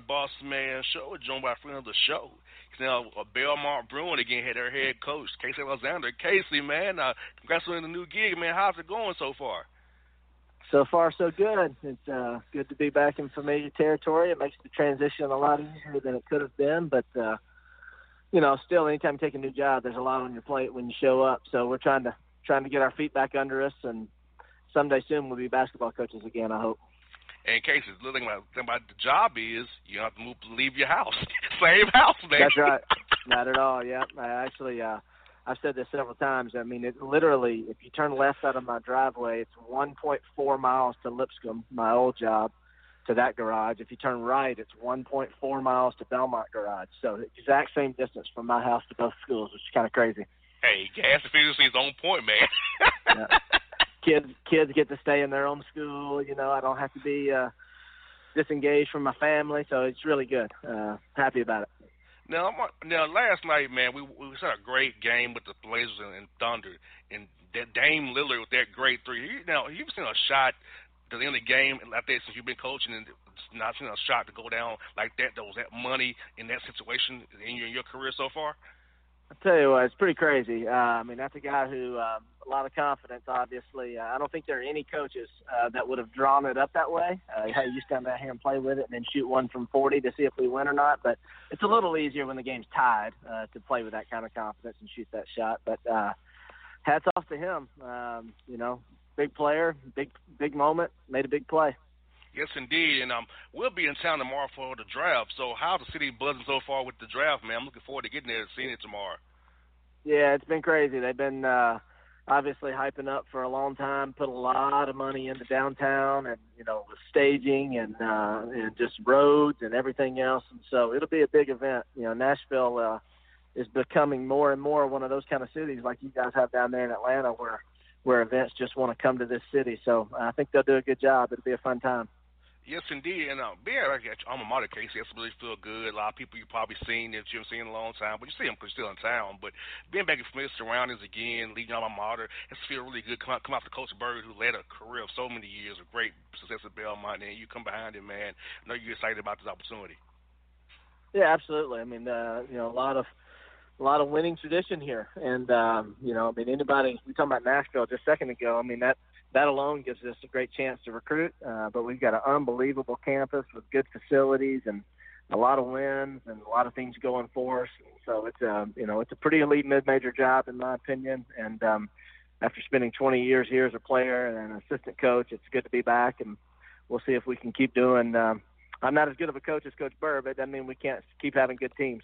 Show. We're joined by a friend of the show. Now a Belmont Bruin again, had their head coach, Casey Alexander. Casey, man, uh, congrats on the new gig, man. How's it going so far? So far, so good. It's uh, good to be back in familiar territory. It makes the transition a lot easier than it could have been, but uh, you know, still, anytime you take a new job, there's a lot on your plate when you show up. So we're trying to trying to get our feet back under us, and someday soon we'll be basketball coaches again. I hope. And in case the thing about, thing about the job is you don't have to move, leave your house, same house, man. That's right. Not at all. Yeah, I actually, uh, I've said this several times. I mean, it literally, if you turn left out of my driveway, it's 1.4 miles to Lipscomb, my old job, to that garage. If you turn right, it's 1.4 miles to Belmont Garage. So exact same distance from my house to both schools, which is kind of crazy. Hey, gas efficiency is on point, man. yeah kids kids get to stay in their own school. You know, I don't have to be uh, disengaged from my family, so it's really good. Uh, happy about it. Now, now, last night, man, we we had a great game with the Blazers and, and Thunder, and that Dame Lillard with that great three. Now, you've seen a shot to the end of the game like that since you've been coaching, and not seen a shot to go down like that. That was that money in that situation in your in your career so far. I tell you what, it's pretty crazy. Uh, I mean, that's a guy who um, a lot of confidence. Obviously, uh, I don't think there are any coaches uh, that would have drawn it up that way. Uh, hey, you stand out here and play with it, and then shoot one from 40 to see if we win or not. But it's a little easier when the game's tied uh, to play with that kind of confidence and shoot that shot. But uh, hats off to him. Um, you know, big player, big big moment, made a big play. Yes, indeed, and um, we'll be in town tomorrow for the draft. So, how's the city buzzing so far with the draft, man? I'm looking forward to getting there and seeing it tomorrow. Yeah, it's been crazy. They've been uh, obviously hyping up for a long time. Put a lot of money into downtown, and you know, with staging and uh, and just roads and everything else. And so it'll be a big event. You know, Nashville uh, is becoming more and more one of those kind of cities like you guys have down there in Atlanta, where where events just want to come to this city. So I think they'll do a good job. It'll be a fun time. Yes, indeed. And uh, being like at alma mater, that's really feel good. A lot of people you probably seen that you haven't seen in a long time, but you see them because you're still in town. But being back in familiar surroundings again, leading alma mater, it's feel really good. Come out, come out to Coach Byrd, who led a career of so many years of great success at Belmont, and you come behind him, man. I know you're excited about this opportunity. Yeah, absolutely. I mean, uh, you know, a lot of a lot of winning tradition here, and um, you know, I mean, anybody we talking about Nashville just a second ago. I mean that that alone gives us a great chance to recruit. Uh, but we've got an unbelievable campus with good facilities and a lot of wins and a lot of things going for us. So it's a um, you know it's a pretty elite mid-major job in my opinion. And um, after spending 20 years here as a player and an assistant coach, it's good to be back. And we'll see if we can keep doing. Um, I'm not as good of a coach as Coach Byrd, but it doesn't mean we can't keep having good teams.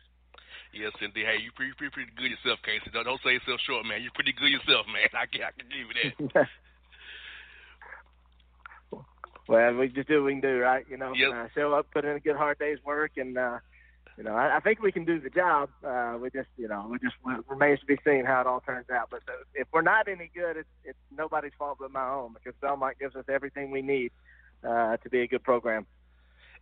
Yes, indeed. Hey, you pretty pretty, pretty good yourself, Casey. Don't, don't say yourself short, man. You're pretty good yourself, man. I can I can give you that. well, we just do what we can do, right? You know, yep. uh, show up, put in a good hard day's work, and uh, you know, I, I think we can do the job. Uh, we just, you know, we just we, remains to be seen how it all turns out. But uh, if we're not any good, it's it's nobody's fault but my own because Belmont gives us everything we need uh, to be a good program.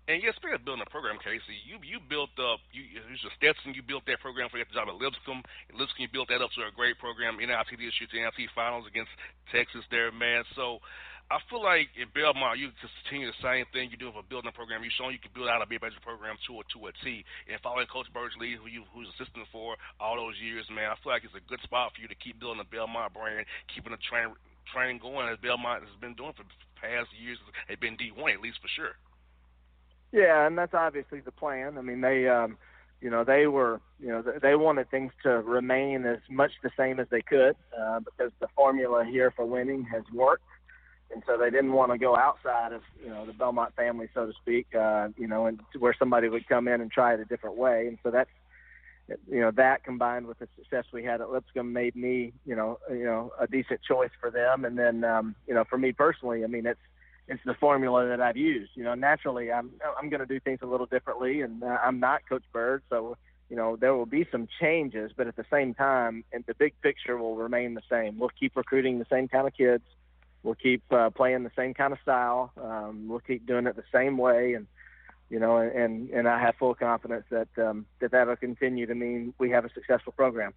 And yeah, speaking of building a program, Casey, you you built up you your Stetson, you built that program for you the job at Lipscomb. And Lipscomb, you built that up to a great program. NIT this year to NIT finals against Texas there, man. So I feel like in Belmont, you continue the same thing doing for building a program. You've shown you can build out a big better program to a to a T. And following Coach lead, who you who's assistant for all those years, man, I feel like it's a good spot for you to keep building the Belmont brand, keeping the train training going as Belmont has been doing for past years. They've been D1 at least for sure. Yeah, and that's obviously the plan. I mean, they, um, you know, they were, you know, they wanted things to remain as much the same as they could uh, because the formula here for winning has worked, and so they didn't want to go outside of, you know, the Belmont family, so to speak, uh, you know, and where somebody would come in and try it a different way, and so that's. You know that combined with the success we had at Lipscomb made me, you know, you know, a decent choice for them. And then, um, you know, for me personally, I mean, it's it's the formula that I've used. You know, naturally, I'm I'm going to do things a little differently, and uh, I'm not Coach Byrd, so you know there will be some changes, but at the same time, and the big picture will remain the same. We'll keep recruiting the same kind of kids. We'll keep uh, playing the same kind of style. Um, we'll keep doing it the same way, and you know, and and I have full confidence that um, that that'll continue to mean we have a successful program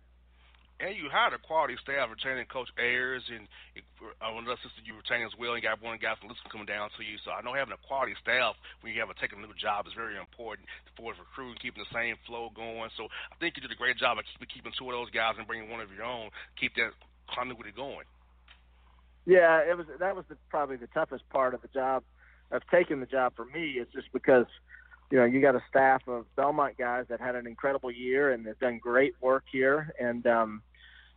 and you hired a quality staff, retaining Coach Ayers, and uh, another assistant you retain as well. And got one guy from Lipscomb coming down to you. So I know having a quality staff when you have a taking a new job is very important for recruiting, keeping the same flow going. So I think you did a great job of keeping two of those guys and bringing one of your own, keep that continuity going. Yeah, it was that was the, probably the toughest part of the job of taking the job for me is just because you know you got a staff of Belmont guys that had an incredible year and have done great work here and um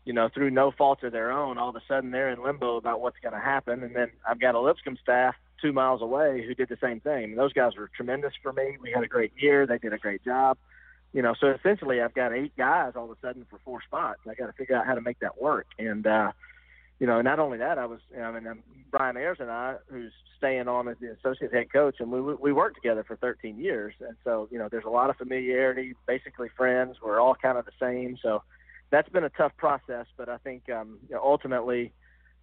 you know, through no fault of their own, all of a sudden they're in limbo about what's going to happen. And then I've got a Lipscomb staff two miles away who did the same thing. And those guys were tremendous for me. We had a great year. They did a great job. You know, so essentially I've got eight guys all of a sudden for four spots. I got to figure out how to make that work. And, uh, you know, not only that, I was, I mean, um, Brian Ayers and I, who's staying on as the associate head coach, and we we worked together for 13 years, and so you know, there's a lot of familiarity, basically friends. We're all kind of the same, so that's been a tough process, but I think um, you know, ultimately,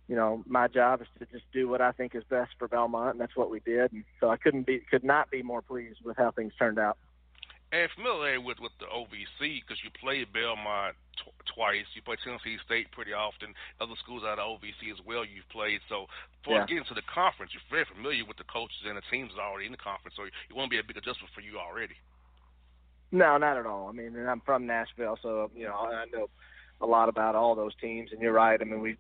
you know, my job is to just do what I think is best for Belmont, and that's what we did. And so I couldn't be, could not be more pleased with how things turned out. And familiar with with the OVC because you played Belmont t- twice. You played Tennessee State pretty often. Other schools out of OVC as well. You've played. So for yeah. getting to the conference, you're very familiar with the coaches and the teams already in the conference. So it won't be a big adjustment for you already. No, not at all. I mean, and I'm from Nashville, so you know I know a lot about all those teams. And you're right. I mean, we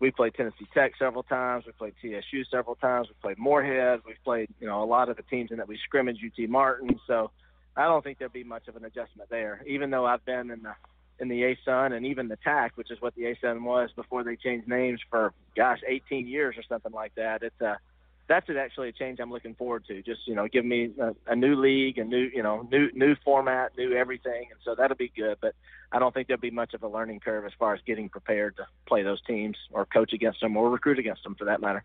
we played Tennessee Tech several times. We played TSU several times. We played Morehead. We've played you know a lot of the teams in that we scrimmage UT Martin. So I don't think there'd be much of an adjustment there. Even though I've been in the in the ASUN and even the TAC, which is what the ASUN was before they changed names for gosh 18 years or something like that. It's a that's actually a change I'm looking forward to. Just you know, give me a, a new league, a new you know new new format, new everything, and so that'll be good. But I don't think there'll be much of a learning curve as far as getting prepared to play those teams or coach against them or recruit against them for that matter.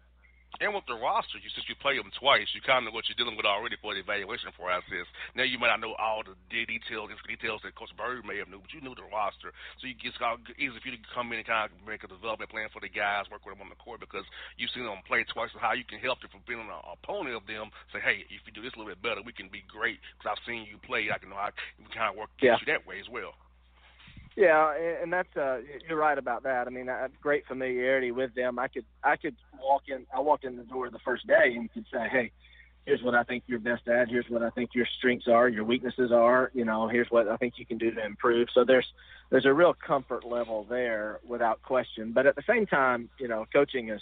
And with the roster, you since you play them twice, you kind of know what you're dealing with already for the evaluation process. Now you might not know all the details, details that Coach Byrd may have knew, but you knew the roster, so you it's easy for you to come in and kind of make a development plan for the guys, work with them on the court because you've seen them play twice. So how you can help them from being an opponent of them, say, hey, if you do this a little bit better, we can be great because I've seen you play. I can know how we can kind of work yeah. you that way as well. Yeah, and that's uh, you're right about that. I mean, I great familiarity with them. I could I could walk in. I walked in the door the first day and could say, hey, here's what I think you're best at. Here's what I think your strengths are, your weaknesses are. You know, here's what I think you can do to improve. So there's there's a real comfort level there without question. But at the same time, you know, coaching is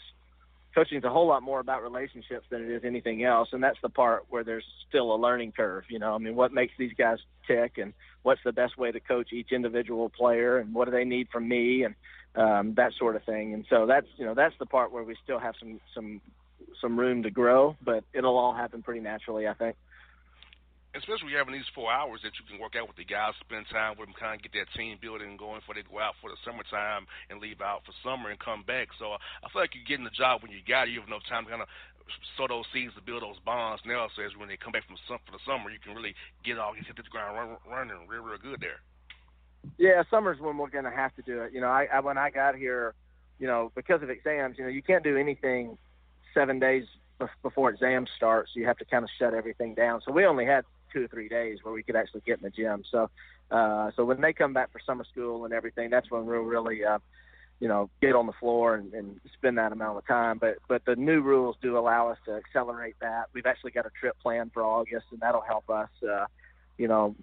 coaching is a whole lot more about relationships than it is anything else, and that's the part where there's still a learning curve. You know, I mean, what makes these guys tick, and what's the best way to coach each individual player, and what do they need from me, and um, that sort of thing. And so that's you know that's the part where we still have some some some room to grow, but it'll all happen pretty naturally, I think especially having these four hours that you can work out with the guys, spend time with them, kind of get that team building going before they go out for the summertime and leave out for summer and come back. So uh, I feel like you're getting the job when you got it. You have enough time to kind of sow those seeds to build those bonds. Now, so as when they come back from some, for the summer, you can really get all get hit the ground run, running real, real good there. Yeah, summer's when we're going to have to do it. You know, I, I when I got here, you know, because of exams, you know, you can't do anything seven days before exams start, so you have to kind of shut everything down. So we only had two or three days where we could actually get in the gym. So, uh, so when they come back for summer school and everything, that's when we'll really, uh, you know, get on the floor and, and spend that amount of time. But but the new rules do allow us to accelerate that. We've actually got a trip planned for August, and that'll help us, uh, you know,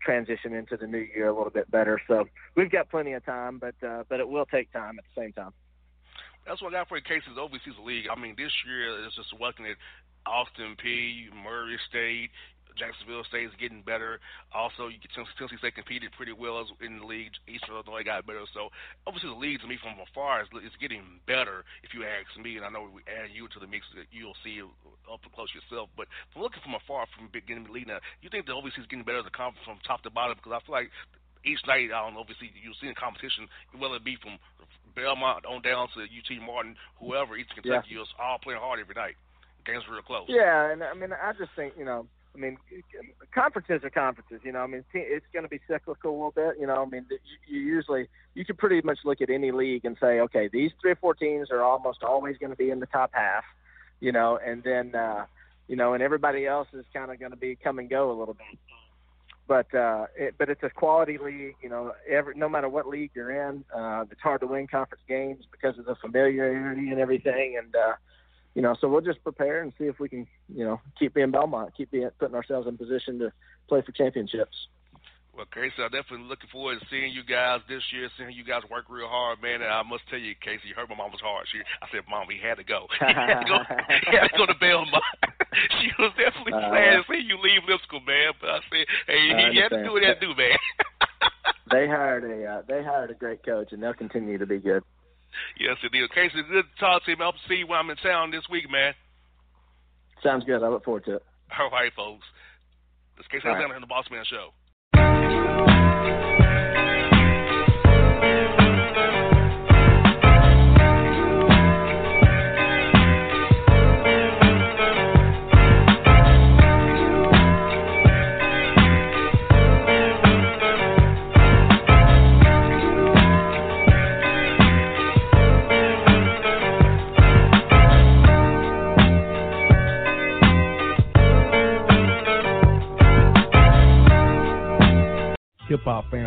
transition into the new year a little bit better. So we've got plenty of time, but uh, but it will take time at the same time. That's what I got for the cases OVC league. I mean, this year is just at Austin Peay, Murray State, Jacksonville State is getting better. Also, you get Tennessee State competed pretty well in the league. Eastern Illinois got better. So obviously, the league to me from afar is, is getting better. If you ask me, and I know we add you to the mix, you'll see up close yourself. But from looking from afar, from beginning to league now, you think the OVC is getting better as a conference from top to bottom? Because I feel like each night, I don't know, obviously you'll see in competition, whether it be from Belmont on down to UT Martin, whoever, East Kentucky, yeah. you're all playing hard every night. Games real close. Yeah, and I mean, I just think you know I mean, conferences are conferences. You know, I mean, it's going to be cyclical a little bit. You know, I mean, you usually you can pretty much look at any league and say, okay, these three or four teams are almost always going to be in the top half. You know, and then uh, you know, and everybody else is kind of going to be come and go a little bit. But uh, it, but it's a quality league. You know, every no matter what league you're in, uh, it's hard to win conference games because of the familiarity and everything. And uh, you know, so we'll just prepare and see if we can, you know, keep being Belmont, keep being putting ourselves in position to play for championships. Well, Casey, I'm definitely looking forward to seeing you guys this year, seeing you guys work real hard, man. And I must tell you, Casey, you heard my mom was hard. She, I said, Mom, he had to go. He had to go, he had to, go to Belmont. she was definitely uh, sad to see you leave Lipscomb, man. But I said, hey, he had to do what he had to do, man. they hired a uh, they hired a great coach, and they'll continue to be good. Yes, indeed. Casey, good to talk to you. I'll see you when I'm in town this week, man. Sounds good. I look forward to it. All right, folks. This Casey Alexander right. in the Boss Man Show.